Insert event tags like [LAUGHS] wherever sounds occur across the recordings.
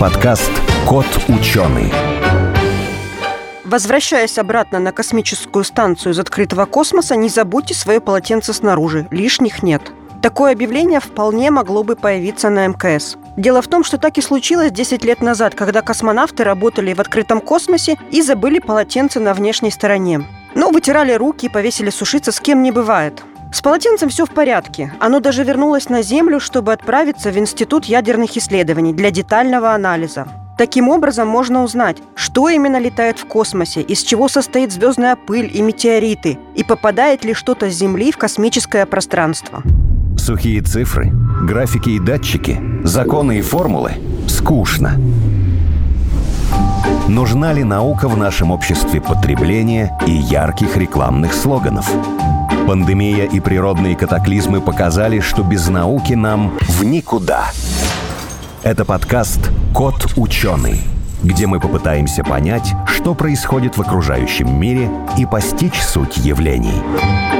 Подкаст «Кот ученый». Возвращаясь обратно на космическую станцию из открытого космоса, не забудьте свое полотенце снаружи. Лишних нет. Такое объявление вполне могло бы появиться на МКС. Дело в том, что так и случилось 10 лет назад, когда космонавты работали в открытом космосе и забыли полотенце на внешней стороне. Ну, вытирали руки и повесили сушиться, с кем не бывает. С полотенцем все в порядке. Оно даже вернулось на Землю, чтобы отправиться в Институт ядерных исследований для детального анализа. Таким образом можно узнать, что именно летает в космосе, из чего состоит звездная пыль и метеориты, и попадает ли что-то с Земли в космическое пространство. Сухие цифры, графики и датчики, законы и формулы – скучно. Нужна ли наука в нашем обществе потребления и ярких рекламных слоганов? Пандемия и природные катаклизмы показали, что без науки нам в никуда. Это подкаст «Кот ученый», где мы попытаемся понять, что происходит в окружающем мире и постичь суть явлений.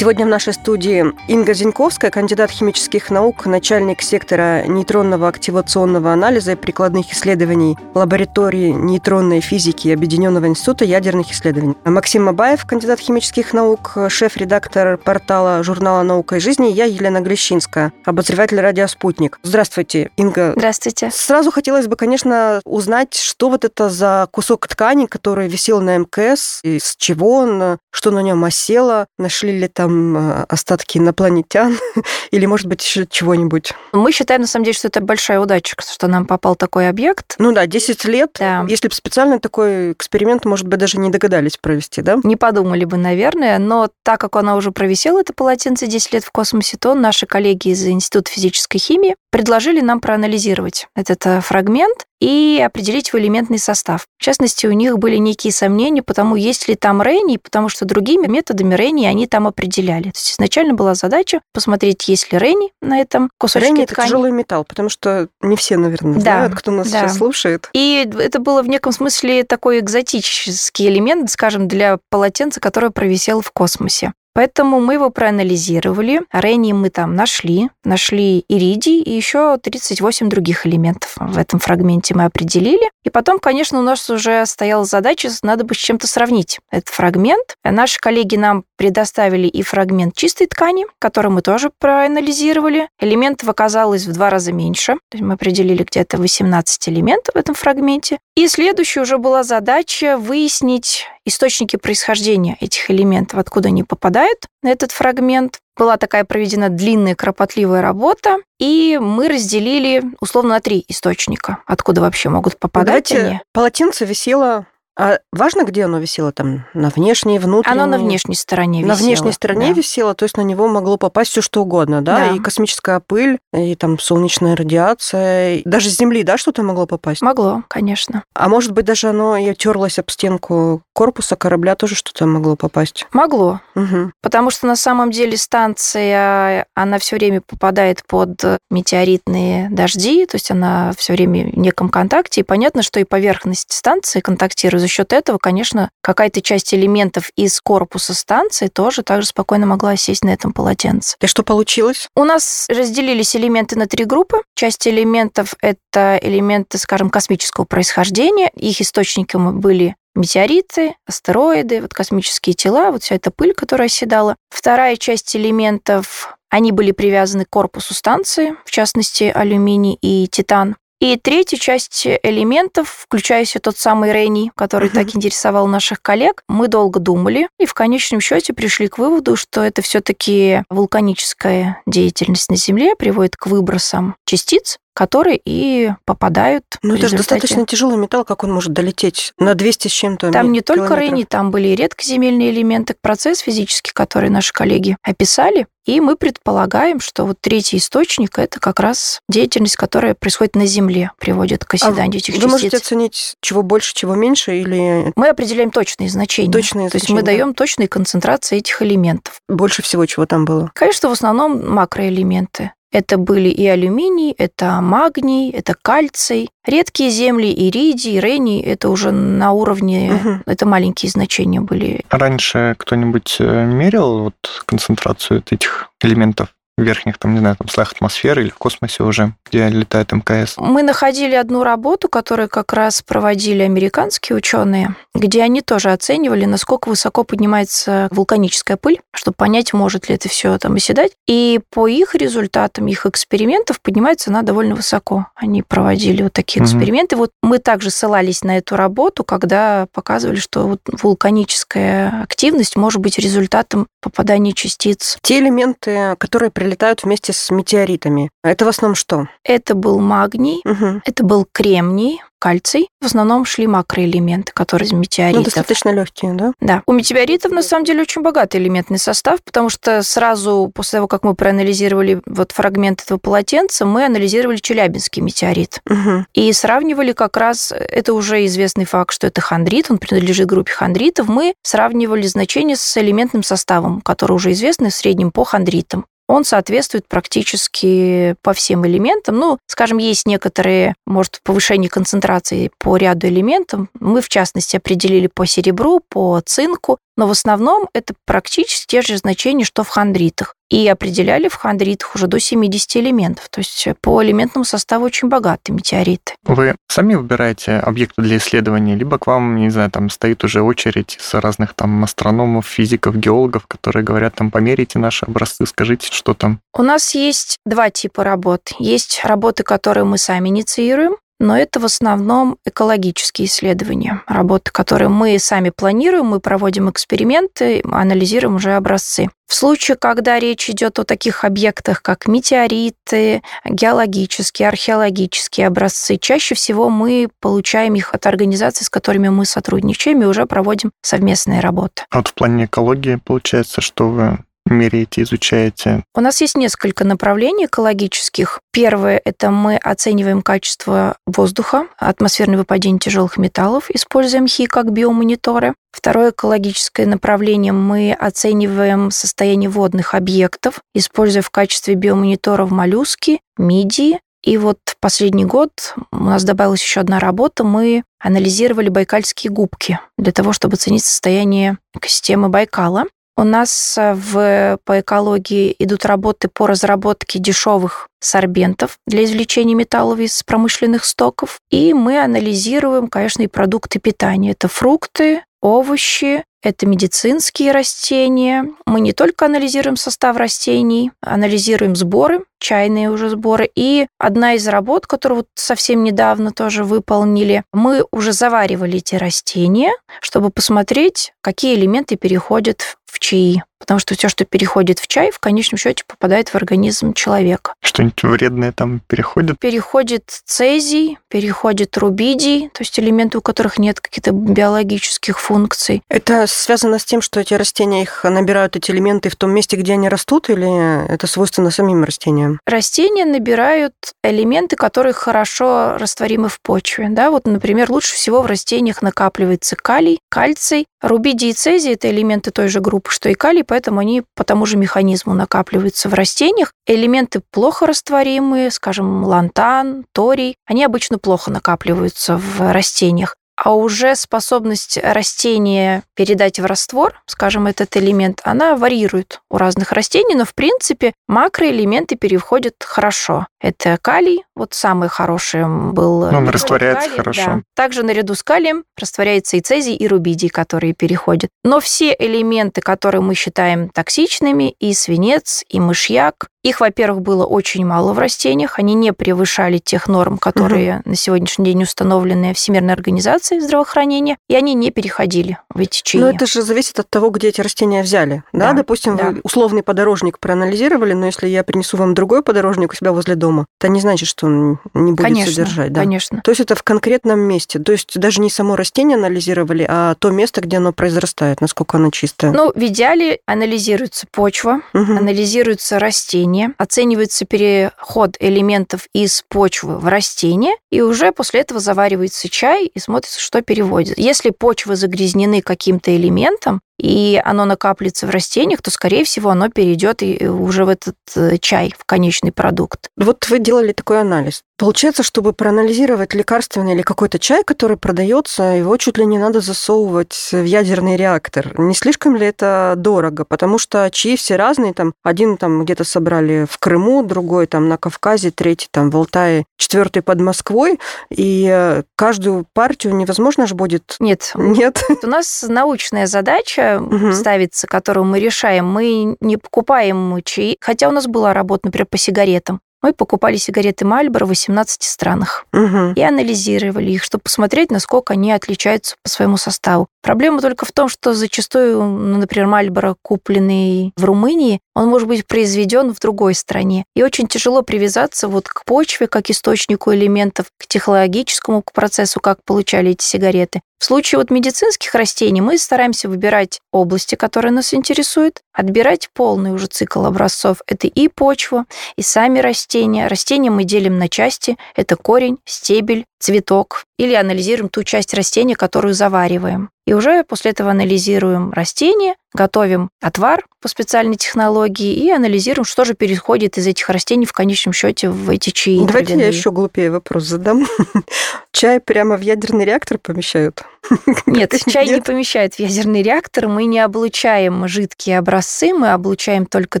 Сегодня в нашей студии Инга Зиньковская, кандидат химических наук, начальник сектора нейтронного активационного анализа и прикладных исследований лаборатории нейтронной физики Объединенного института ядерных исследований. Максим Мабаев, кандидат химических наук, шеф-редактор портала журнала «Наука и жизнь». И я, Елена Глещинская, обозреватель радио «Спутник». Здравствуйте, Инга. Здравствуйте. Сразу хотелось бы, конечно, узнать, что вот это за кусок ткани, который висел на МКС, из чего он, что на нем осело, нашли ли там там э, остатки инопланетян [LAUGHS] или, может быть, еще чего-нибудь? Мы считаем, на самом деле, что это большая удача, что нам попал такой объект. Ну да, 10 лет. Да. Если бы специально такой эксперимент, может быть, даже не догадались провести, да? Не подумали бы, наверное, но так как она уже провисела, это полотенце 10 лет в космосе, то наши коллеги из Института физической химии предложили нам проанализировать этот э, фрагмент и определить его элементный состав. В частности, у них были некие сомнения, потому есть ли там Рейни, потому что другими методами Рейни они там определяли. То есть изначально была задача посмотреть, есть ли Рейни на этом кусочке Рейни ткани. это тяжелый металл, потому что не все, наверное, да, знают, кто нас да. сейчас слушает. И это было в неком смысле такой экзотический элемент, скажем, для полотенца, которое провисело в космосе. Поэтому мы его проанализировали. Рени мы там нашли. Нашли иридий и еще 38 других элементов в этом фрагменте мы определили. И потом, конечно, у нас уже стояла задача, надо бы с чем-то сравнить этот фрагмент. Наши коллеги нам предоставили и фрагмент чистой ткани, который мы тоже проанализировали. Элементов оказалось в два раза меньше. То есть мы определили где-то 18 элементов в этом фрагменте. И следующая уже была задача выяснить источники происхождения этих элементов, откуда они попадают на этот фрагмент. Была такая проведена длинная, кропотливая работа, и мы разделили условно на три источника, откуда вообще могут попадать Давайте они. Полотенце висело а важно, где оно висело? Там на внешней, внутренней? Оно на внешней стороне висело. На внешней стороне да. висело, то есть на него могло попасть все что угодно, да? да? И космическая пыль, и там солнечная радиация, и даже с Земли, да, что-то могло попасть? Могло, конечно. А может быть, даже оно и терлось об стенку корпуса корабля, тоже что-то могло попасть? Могло. Угу. Потому что на самом деле станция, она все время попадает под метеоритные дожди, то есть она все время в неком контакте, и понятно, что и поверхность станции контактирует счет этого, конечно, какая-то часть элементов из корпуса станции тоже также спокойно могла сесть на этом полотенце. И что получилось? У нас разделились элементы на три группы. Часть элементов — это элементы, скажем, космического происхождения. Их источниками были метеориты, астероиды, вот космические тела, вот вся эта пыль, которая оседала. Вторая часть элементов они были привязаны к корпусу станции, в частности, алюминий и титан. И третья часть элементов, включая все тот самый Рейни, который uh-huh. так интересовал наших коллег, мы долго думали и в конечном счете пришли к выводу, что это все-таки вулканическая деятельность на Земле приводит к выбросам частиц, которые и попадают. Ну, это же достаточно тяжелый металл, как он может долететь на 200 с чем-то Там не только Рейни, там были и редкоземельные элементы, процесс физический, который наши коллеги описали. И мы предполагаем, что вот третий источник – это как раз деятельность, которая происходит на Земле, приводит к оседанию а этих вы частиц. Вы можете оценить, чего больше, чего меньше, или… Мы определяем точные значения. Точные То есть мы да? даем точные концентрации этих элементов. Больше всего чего там было? Конечно, в основном макроэлементы. Это были и алюминий, это магний, это кальций. Редкие земли, иридий, рений, это уже на уровне, угу. это маленькие значения были. Раньше кто-нибудь э, мерил вот концентрацию этих элементов? Верхних, там, не знаю, там, слоях атмосферы или в космосе уже, где летает МКС? Мы находили одну работу, которую как раз проводили американские ученые, где они тоже оценивали, насколько высоко поднимается вулканическая пыль, чтобы понять, может ли это все там оседать. И по их результатам, их экспериментов поднимается она довольно высоко. Они проводили вот такие угу. эксперименты. Вот мы также ссылались на эту работу, когда показывали, что вот вулканическая активность может быть результатом попадания частиц. Те элементы, которые прилетают вместе с метеоритами, это в основном что? Это был магний, угу. это был кремний, кальций. В основном шли макроэлементы, которые из метеоритов. Ну, достаточно легкие, да? Да. У метеоритов, на самом деле, очень богатый элементный состав, потому что сразу после того, как мы проанализировали вот фрагмент этого полотенца, мы анализировали Челябинский метеорит. Угу. И сравнивали как раз, это уже известный факт, что это хондрит, он принадлежит группе хондритов, мы сравнивали значение с элементным составом, который уже известный в среднем по хондритам он соответствует практически по всем элементам. Ну, скажем, есть некоторые, может, повышение концентрации по ряду элементов. Мы, в частности, определили по серебру, по цинку, но в основном это практически те же значения, что в хондритах. И определяли в хондритах уже до 70 элементов. То есть по элементному составу очень богатые метеориты. Вы сами выбираете объекты для исследования, либо к вам, не знаю, там стоит уже очередь с разных там астрономов, физиков, геологов, которые говорят, там, померите наши образцы, скажите, что там? У нас есть два типа работ. Есть работы, которые мы сами инициируем, но это в основном экологические исследования, работы, которые мы сами планируем, мы проводим эксперименты, анализируем уже образцы. В случае, когда речь идет о таких объектах, как метеориты, геологические, археологические образцы, чаще всего мы получаем их от организаций, с которыми мы сотрудничаем и уже проводим совместные работы. А вот в плане экологии получается, что вы меряете, изучаете? У нас есть несколько направлений экологических. Первое – это мы оцениваем качество воздуха, атмосферное выпадение тяжелых металлов, используем ХИ как биомониторы. Второе экологическое направление мы оцениваем состояние водных объектов, используя в качестве биомониторов моллюски, мидии, и вот последний год у нас добавилась еще одна работа. Мы анализировали байкальские губки для того, чтобы оценить состояние экосистемы Байкала. У нас э, в, по экологии идут работы по разработке дешевых сорбентов для извлечения металлов из промышленных стоков. И мы анализируем, конечно, и продукты питания. Это фрукты, овощи, это медицинские растения. Мы не только анализируем состав растений, анализируем сборы, чайные уже сборы. И одна из работ, которую вот совсем недавно тоже выполнили, мы уже заваривали эти растения, чтобы посмотреть, какие элементы переходят в чаи. Потому что все, что переходит в чай, в конечном счете попадает в организм человека. Что-нибудь вредное там переходит? Переходит цезий, переходит рубидий, то есть элементы, у которых нет каких-то биологических функций. Это связано с тем, что эти растения их набирают эти элементы в том месте, где они растут, или это свойственно самим растениям? Растения набирают элементы, которые хорошо растворимы в почве. Да? Вот, например, лучше всего в растениях накапливается калий, кальций, рубидий и цезий – это элементы той же группы, что и калий, поэтому они по тому же механизму накапливаются в растениях. Элементы плохо растворимые, скажем, лантан, торий, они обычно плохо накапливаются в растениях а уже способность растения передать в раствор, скажем, этот элемент, она варьирует у разных растений, но в принципе макроэлементы переходят хорошо. Это калий, вот самый хороший был. Он растворяется калий, хорошо. Да. Также наряду с калием растворяется и цезий, и рубидий, которые переходят. Но все элементы, которые мы считаем токсичными, и свинец, и мышьяк, их, во-первых, было очень мало в растениях, они не превышали тех норм, которые угу. на сегодняшний день установлены Всемирной организацией здравоохранения, и они не переходили в эти чаи. Но это же зависит от того, где эти растения взяли. Да, да допустим, да. вы условный подорожник проанализировали, но если я принесу вам другой подорожник у себя возле дома, это не значит, что он не будет конечно, содержать. Да? Конечно. То есть это в конкретном месте. То есть даже не само растение анализировали, а то место, где оно произрастает, насколько оно чистое. Ну, в идеале анализируется почва, угу. анализируется растение, оценивается переход элементов из почвы в растение, и уже после этого заваривается чай и смотрится, что переводит. Если почвы загрязнены каким-то элементом, и оно накапливается в растениях, то, скорее всего, оно перейдет и уже в этот э, чай, в конечный продукт. Вот вы делали такой анализ. Получается, чтобы проанализировать лекарственный или какой-то чай, который продается, его чуть ли не надо засовывать в ядерный реактор. Не слишком ли это дорого? Потому что чаи все разные. Там один там где-то собрали в Крыму, другой там на Кавказе, третий там в Алтае, четвертый под Москвой. И э, каждую партию невозможно же будет... Нет. Нет. У нас научная задача угу. ставится, которую мы решаем. Мы не покупаем чаи, хотя у нас была работа, например, по сигаретам. Мы покупали сигареты Мальборо в 18 странах угу. и анализировали их, чтобы посмотреть, насколько они отличаются по своему составу. Проблема только в том, что зачастую, ну, например, Мальборо, купленный в Румынии, он может быть произведен в другой стране. И очень тяжело привязаться вот к почве, как источнику элементов, к технологическому процессу, как получали эти сигареты. В случае вот медицинских растений мы стараемся выбирать области, которые нас интересуют, отбирать полный уже цикл образцов. Это и почва, и сами растения. Растения мы делим на части. Это корень, стебель, цветок. Или анализируем ту часть растения, которую завариваем. И уже после этого анализируем растение, готовим отвар по специальной технологии и анализируем, что же переходит из этих растений в конечном счете в эти чаи. Давайте я еще глупее вопрос задам. [LAUGHS] Чай прямо в ядерный реактор помещают? [LAUGHS] Нет, чай не помещают в ядерный реактор. Мы не облучаем жидкие образцы, мы облучаем только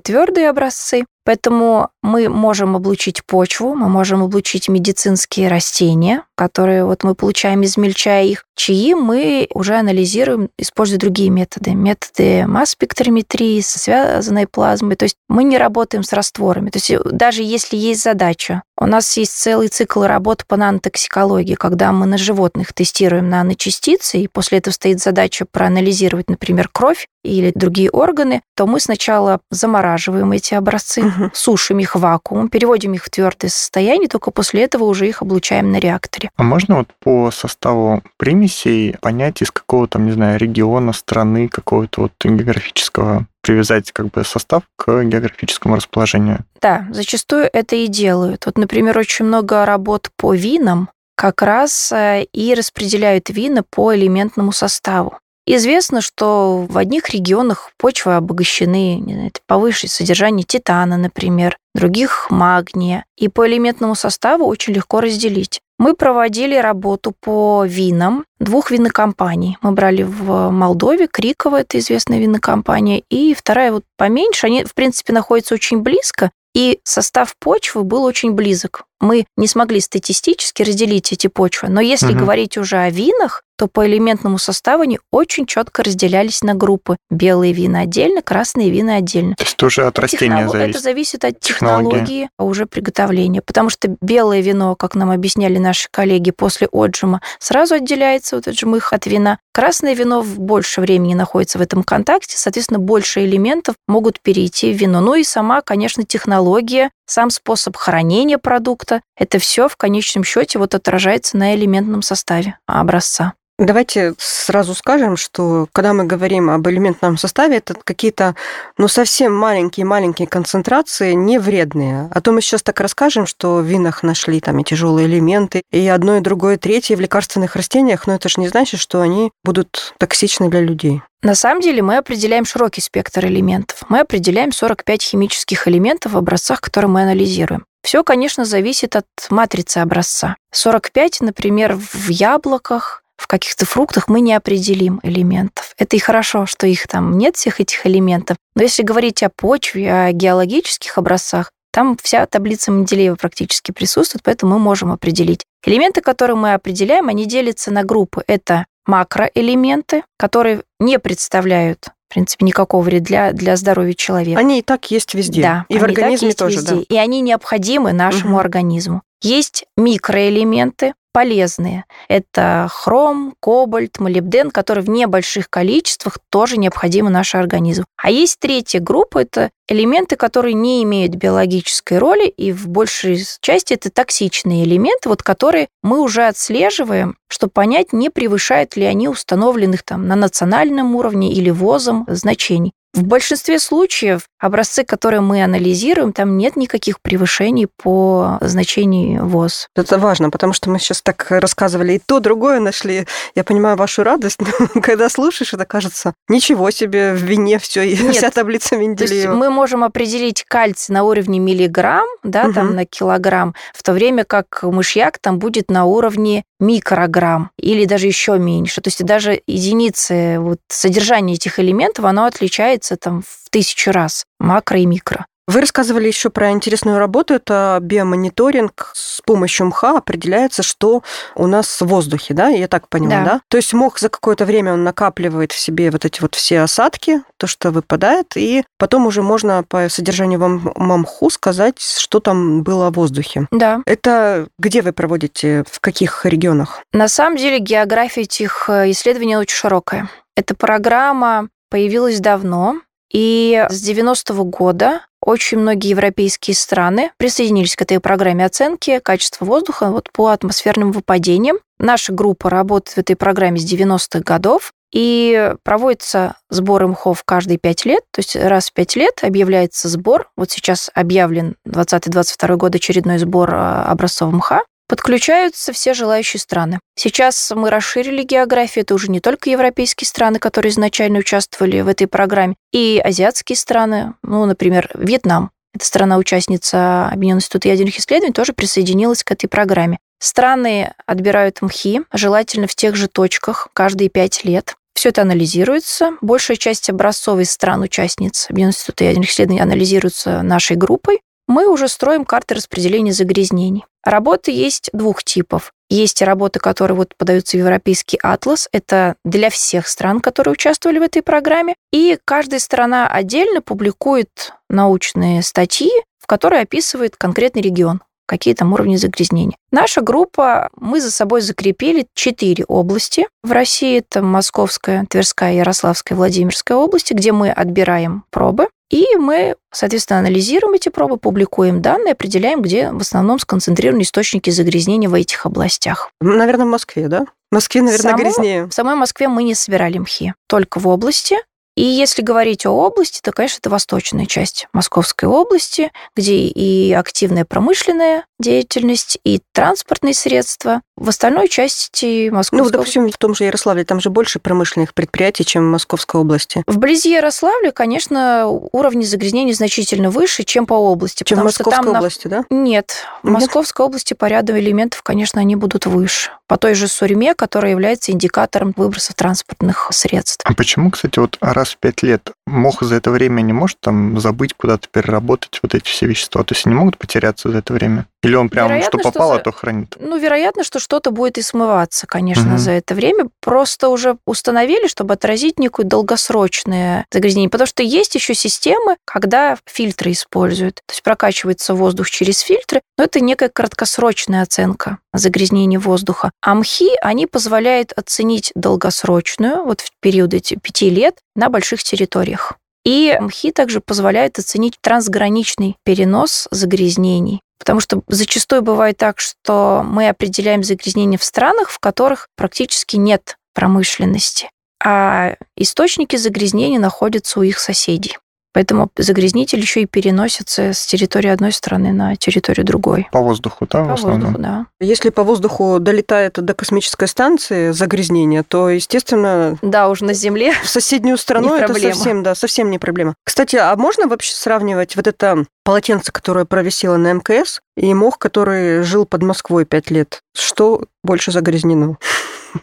твердые образцы. Поэтому мы можем облучить почву, мы можем облучить медицинские растения, которые вот мы получаем, измельчая их. Чаи мы уже анализируем, используя другие методы. Методы масс-спектрометрии, связанной плазмой. То есть мы не работаем с растворами. То есть даже если есть задача, у нас есть целый цикл работ по нанотоксикологии, когда мы на животных тестируем наночастицы, и после этого стоит задача проанализировать, например, кровь или другие органы, то мы сначала замораживаем эти образцы, угу. сушим их в вакуум, переводим их в твердое состояние, только после этого уже их облучаем на реакторе. А можно вот по составу примесей понять, из какого там, не знаю, региона, страны, какого-то вот географического привязать как бы состав к географическому расположению. Да, зачастую это и делают. Вот, например, очень много работ по винам как раз э, и распределяют вина по элементному составу. Известно, что в одних регионах почвы обогащены не знаю, содержание титана, например, других магния. И по элементному составу очень легко разделить. Мы проводили работу по винам двух винокомпаний. Мы брали в Молдове, Крикова, это известная винокомпания, и вторая вот поменьше. Они, в принципе, находятся очень близко, и состав почвы был очень близок. Мы не смогли статистически разделить эти почвы, но если угу. говорить уже о винах, то по элементному составу они очень четко разделялись на группы. Белые вина отдельно, красные вина отдельно. То есть тоже от растения Технолог... зависит? Это зависит от технологии, технологии уже приготовления. Потому что белое вино, как нам объясняли наши коллеги, после отжима сразу отделяется вот отжимых от вина. Красное вино в больше времени находится в этом контакте, соответственно, больше элементов могут перейти в вино. Ну и сама, конечно, технология, сам способ хранения продукта, это все в конечном счете вот отражается на элементном составе образца. Давайте сразу скажем, что когда мы говорим об элементном составе, это какие-то, ну, совсем маленькие-маленькие концентрации, не вредные. А то мы сейчас так расскажем, что в винах нашли там и тяжелые элементы, и одно, и другое, и третье в лекарственных растениях, но это же не значит, что они будут токсичны для людей. На самом деле мы определяем широкий спектр элементов. Мы определяем 45 химических элементов в образцах, которые мы анализируем. Все, конечно, зависит от матрицы образца. 45, например, в яблоках, в каких-то фруктах мы не определим элементов. Это и хорошо, что их там нет, всех этих элементов. Но если говорить о почве, о геологических образцах, там вся таблица Менделеева практически присутствует, поэтому мы можем определить. Элементы, которые мы определяем, они делятся на группы. Это макроэлементы, которые не представляют в принципе, никакого вреда для, для здоровья человека. Они и так есть везде. Да, и в организме тоже, везде. да. И они необходимы нашему угу. организму. Есть микроэлементы, полезные. Это хром, кобальт, молибден, которые в небольших количествах тоже необходимы нашему организму. А есть третья группа, это элементы, которые не имеют биологической роли, и в большей части это токсичные элементы, вот которые мы уже отслеживаем, чтобы понять, не превышают ли они установленных там на национальном уровне или ВОЗом значений. В большинстве случаев образцы, которые мы анализируем, там нет никаких превышений по значению ВОЗ. Это важно, потому что мы сейчас так рассказывали и то, другое нашли. Я понимаю вашу радость, но [LAUGHS] когда слушаешь, это кажется, ничего себе, в вине все, и Нет. вся таблица То есть Менделеева. мы можем определить кальций на уровне миллиграмм, да, там Мгм. на килограмм, в то время как мышьяк там будет на уровне микрограмм или даже еще меньше. То есть даже единицы вот, содержания этих элементов, оно отличается там в тысячу раз, макро и микро. Вы рассказывали еще про интересную работу. Это биомониторинг. С помощью МХА определяется, что у нас в воздухе, да? Я так поняла, да? Да. То есть мох за какое-то время он накапливает в себе вот эти вот все осадки, то, что выпадает, и потом уже можно по содержанию вам мамху сказать, что там было в воздухе. Да. Это где вы проводите, в каких регионах? На самом деле география этих э, исследований очень широкая. Эта программа появилась давно, и с 90-го года очень многие европейские страны присоединились к этой программе оценки качества воздуха вот по атмосферным выпадениям. Наша группа работает в этой программе с 90-х годов, и проводится сбор мхов каждые пять лет, то есть раз в пять лет объявляется сбор. Вот сейчас объявлен 2020-2022 год очередной сбор а, образцов мха. Подключаются все желающие страны. Сейчас мы расширили географию. Это уже не только европейские страны, которые изначально участвовали в этой программе, и азиатские страны, ну, например, Вьетнам. Эта страна-участница Объединенного института ядерных исследований тоже присоединилась к этой программе. Страны отбирают мхи, желательно в тех же точках, каждые пять лет. Все это анализируется. Большая часть образцов из стран-участниц Объединенного института ядерных исследований анализируется нашей группой. Мы уже строим карты распределения загрязнений. Работы есть двух типов. Есть работы, которые вот подаются в Европейский атлас. Это для всех стран, которые участвовали в этой программе. И каждая страна отдельно публикует научные статьи, в которые описывает конкретный регион какие там уровни загрязнения. Наша группа, мы за собой закрепили четыре области. В России это Московская, Тверская, Ярославская, Владимирская области, где мы отбираем пробы. И мы, соответственно, анализируем эти пробы, публикуем данные, определяем, где в основном сконцентрированы источники загрязнения в этих областях. Наверное, в Москве, да? В Москве, наверное, Само- грязнее. В самой Москве мы не собирали мхи, только в области. И если говорить о области, то, конечно, это восточная часть Московской области, где и активная промышленная деятельность, и транспортные средства. В остальной части Московской Ну, допустим, в том же Ярославле там же больше промышленных предприятий, чем в Московской области. Вблизи Ярославля, конечно, уровни загрязнения значительно выше, чем по области. Чем в Московской там на- области, да? Нет, в Нет? Московской области по ряду элементов, конечно, они будут выше. По той же Сурьме, которая является индикатором выбросов транспортных средств. А почему, кстати, вот раз в пять лет мох за это время не может там забыть куда-то переработать вот эти все вещества? То есть они могут потеряться за это время? Или он прям Вероятно, что что попало, за- то хранит? Ну, вероятно, что что-то будет и смываться, конечно, Мгм. за это время. Просто уже установили, чтобы отразить некую долгосрочное загрязнение. Потому что есть еще системы, когда фильтры используют. То есть прокачивается воздух через фильтры, но это некая краткосрочная оценка загрязнения воздуха. А мхи, они позволяют оценить долгосрочную, вот в период эти пяти лет, на больших территориях. И мхи также позволяют оценить трансграничный перенос загрязнений. Потому что зачастую бывает так, что мы определяем загрязнение в странах, в которых практически нет промышленности, а источники загрязнения находятся у их соседей. Поэтому загрязнитель еще и переносится с территории одной страны на территорию другой. По воздуху, да, в По основном? воздуху, да. Если по воздуху долетает до космической станции загрязнение, то, естественно, Да, уже на Земле. в соседнюю страну Не это проблема. совсем, да, совсем не проблема. Кстати, а можно вообще сравнивать вот это полотенце, которое провисело на МКС, и мох, который жил под Москвой пять лет? Что больше загрязнено?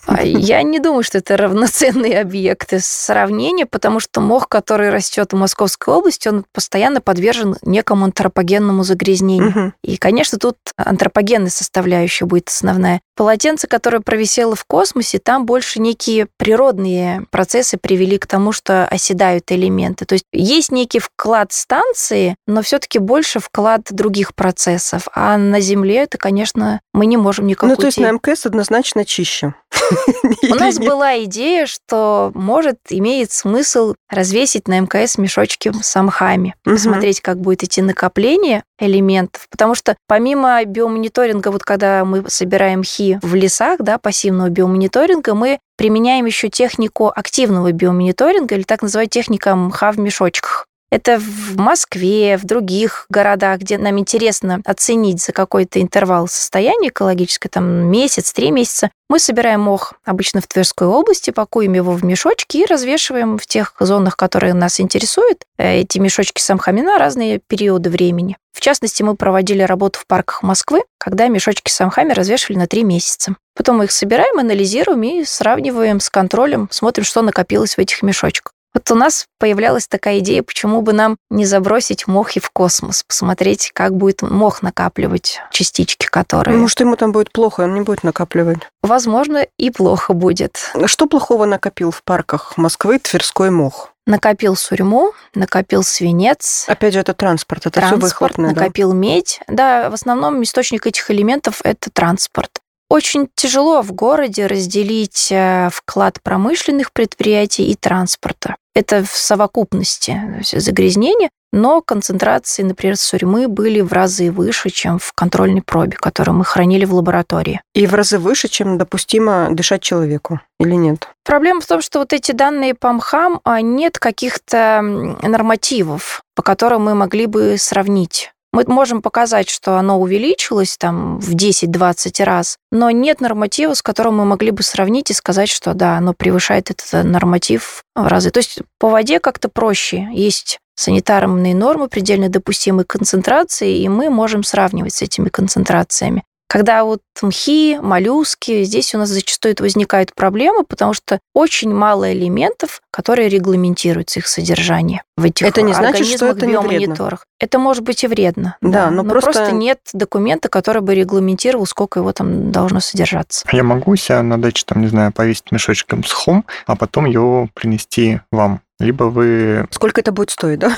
А Я не думаю, что это равноценные объекты сравнения, потому что мох, который растет в Московской области, он постоянно подвержен некому антропогенному загрязнению. Мгм. И, конечно, тут антропогенная составляющая будет основная. Полотенце, которое провисело в космосе, там больше некие природные процессы привели к тому, что оседают элементы. То есть есть некий вклад станции, но все-таки больше вклад других процессов. А на Земле это, конечно, мы не можем никак Ну, то есть на МКС однозначно чище. У нас была идея, что, может, имеет смысл развесить на МКС мешочки с амхами, посмотреть, как будет идти накопление элементов. Потому что помимо биомониторинга, вот когда мы собираем хи в лесах, да, пассивного биомониторинга, мы применяем еще технику активного биомониторинга или так называемая техника мха в мешочках. Это в Москве, в других городах, где нам интересно оценить за какой-то интервал состояния экологическое, там месяц, три месяца. Мы собираем мох обычно в Тверской области, пакуем его в мешочки и развешиваем в тех зонах, которые нас интересуют. Э, эти мешочки с мхами на разные периоды времени. В частности, мы проводили работу в парках Москвы, когда мешочки с мхами развешивали на три месяца. Потом мы их собираем, анализируем и сравниваем с контролем, смотрим, что накопилось в этих мешочках. Вот у нас появлялась такая идея, почему бы нам не забросить мохи в космос, посмотреть, как будет мох накапливать частички, которые... Может, ему там будет плохо, он не будет накапливать. Возможно, и плохо будет. Что плохого накопил в парках Москвы Тверской мох? Накопил сурьму, накопил свинец. Опять же, это транспорт, это транспорт, все выхлопное. Накопил да? медь. Да, в основном источник этих элементов – это транспорт. Очень тяжело в городе разделить э, вклад промышленных предприятий и транспорта. Это в совокупности загрязнения, но концентрации, например, сурьмы были в разы выше, чем в контрольной пробе, которую мы хранили в лаборатории. И в разы выше, чем допустимо дышать человеку, или нет? Проблема в том, что вот эти данные по МХАМ, а нет каких-то нормативов, по которым мы могли бы сравнить мы можем показать, что оно увеличилось там в 10-20 раз, но нет норматива, с которым мы могли бы сравнить и сказать, что да, оно превышает этот норматив в разы. То есть по воде как-то проще. Есть санитарные нормы предельно допустимой концентрации, и мы можем сравнивать с этими концентрациями. Когда вот мхи, моллюски, здесь у нас зачастую возникают проблемы, потому что очень мало элементов, которые регламентируются их содержание в этих это не значит, что это не вредно. Это может быть и вредно. Да, да но, но просто... просто нет документа, который бы регламентировал, сколько его там должно содержаться. Я могу себя на даче, там, не знаю, повесить мешочком с хом, а потом его принести вам либо вы... Сколько это будет стоить, да?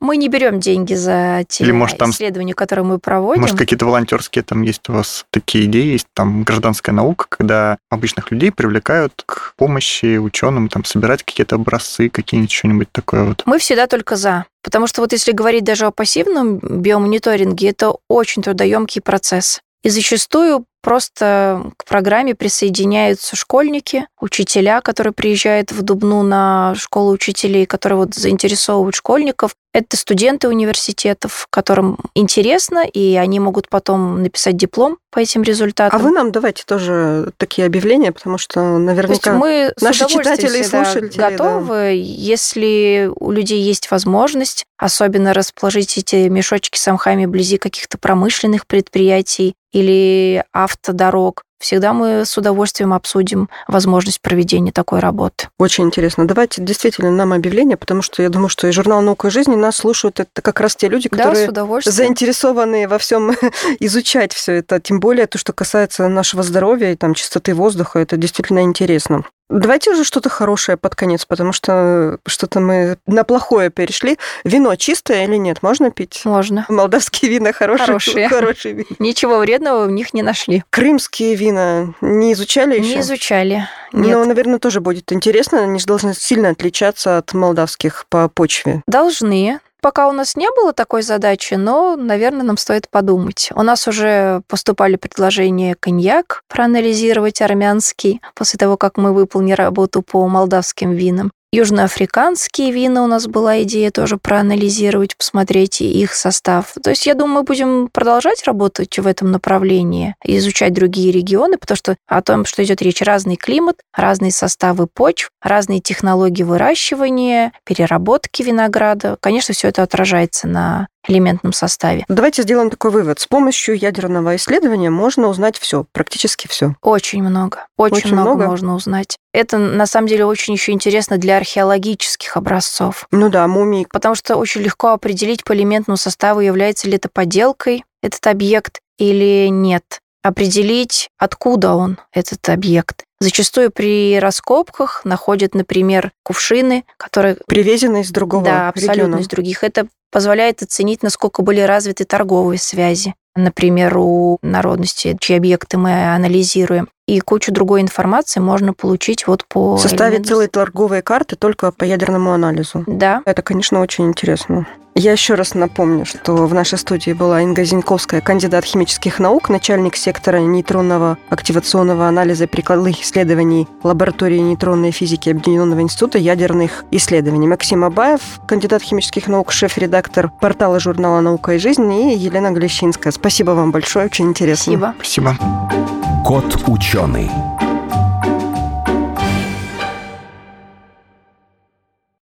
Мы не берем деньги за те исследования, которые мы проводим. Может, какие-то волонтерские там есть у вас такие идеи, есть там гражданская наука, когда обычных людей привлекают к помощи ученым, там, собирать какие-то образцы, какие-нибудь что-нибудь такое вот. Мы всегда только за. Потому что вот если говорить даже о пассивном биомониторинге, это очень трудоемкий процесс. И зачастую просто к программе присоединяются школьники, учителя, которые приезжают в Дубну на школу учителей, которые вот заинтересовывают школьников. Это студенты университетов, которым интересно, и они могут потом написать диплом по этим результатам. А вы нам давайте тоже такие объявления, потому что наверняка мы наши читатели и слушатели готовы, да. если у людей есть возможность, особенно расположить эти мешочки с амхами вблизи каких-то промышленных предприятий или автодорог, всегда мы с удовольствием обсудим возможность проведения такой работы. Очень интересно. Давайте действительно нам объявление, потому что я думаю, что и журнал «Наука и жизнь» нас слушают это как раз те люди, которые да, заинтересованы во всем [LAUGHS] изучать все это. Тем более то, что касается нашего здоровья и там чистоты воздуха, это действительно интересно. Давайте уже что-то хорошее под конец, потому что что-то мы на плохое перешли. Вино чистое или нет? Можно пить? Можно. Молдавские вина хорошие. Хорошие. [LAUGHS] хорошие вина. Ничего вредного в них не нашли. Крымские вина не изучали еще? Не изучали. Нет. Ну, наверное, тоже будет интересно. Они же должны сильно отличаться от молдавских по почве. Должны пока у нас не было такой задачи, но, наверное, нам стоит подумать. У нас уже поступали предложения коньяк проанализировать армянский после того, как мы выполнили работу по молдавским винам. Южноафриканские вина у нас была идея тоже проанализировать, посмотреть их состав. То есть, я думаю, будем продолжать работать в этом направлении, изучать другие регионы, потому что о том, что идет речь, разный климат, разные составы почв, разные технологии выращивания, переработки винограда. Конечно, все это отражается на элементном составе. Давайте сделаем такой вывод. С помощью ядерного исследования можно узнать все, практически все. Очень много. Очень, очень много, много можно узнать. Это на самом деле очень еще интересно для археологических образцов. Ну да, мумии. Потому что очень легко определить по элементному составу, является ли это подделкой этот объект или нет определить, откуда он, этот объект. Зачастую при раскопках находят, например, кувшины, которые... Привезены из другого Да, абсолютно региона. из других. Это позволяет оценить, насколько были развиты торговые связи. Например, у народности, чьи объекты мы анализируем. И кучу другой информации можно получить вот по... Составить элементу- целые торговые карты только по ядерному анализу. Да, Это, конечно, очень интересно. Я еще раз напомню, что в нашей студии была Инга Зиньковская, кандидат химических наук, начальник сектора нейтронного активационного анализа прикладных исследований лаборатории нейтронной физики Объединенного института ядерных исследований. Максим Абаев, кандидат химических наук, шеф-редактор портала журнала «Наука и жизнь» и Елена Глещинская. Спасибо вам большое, очень интересно. спасибо. Спасибо. Кот ученый.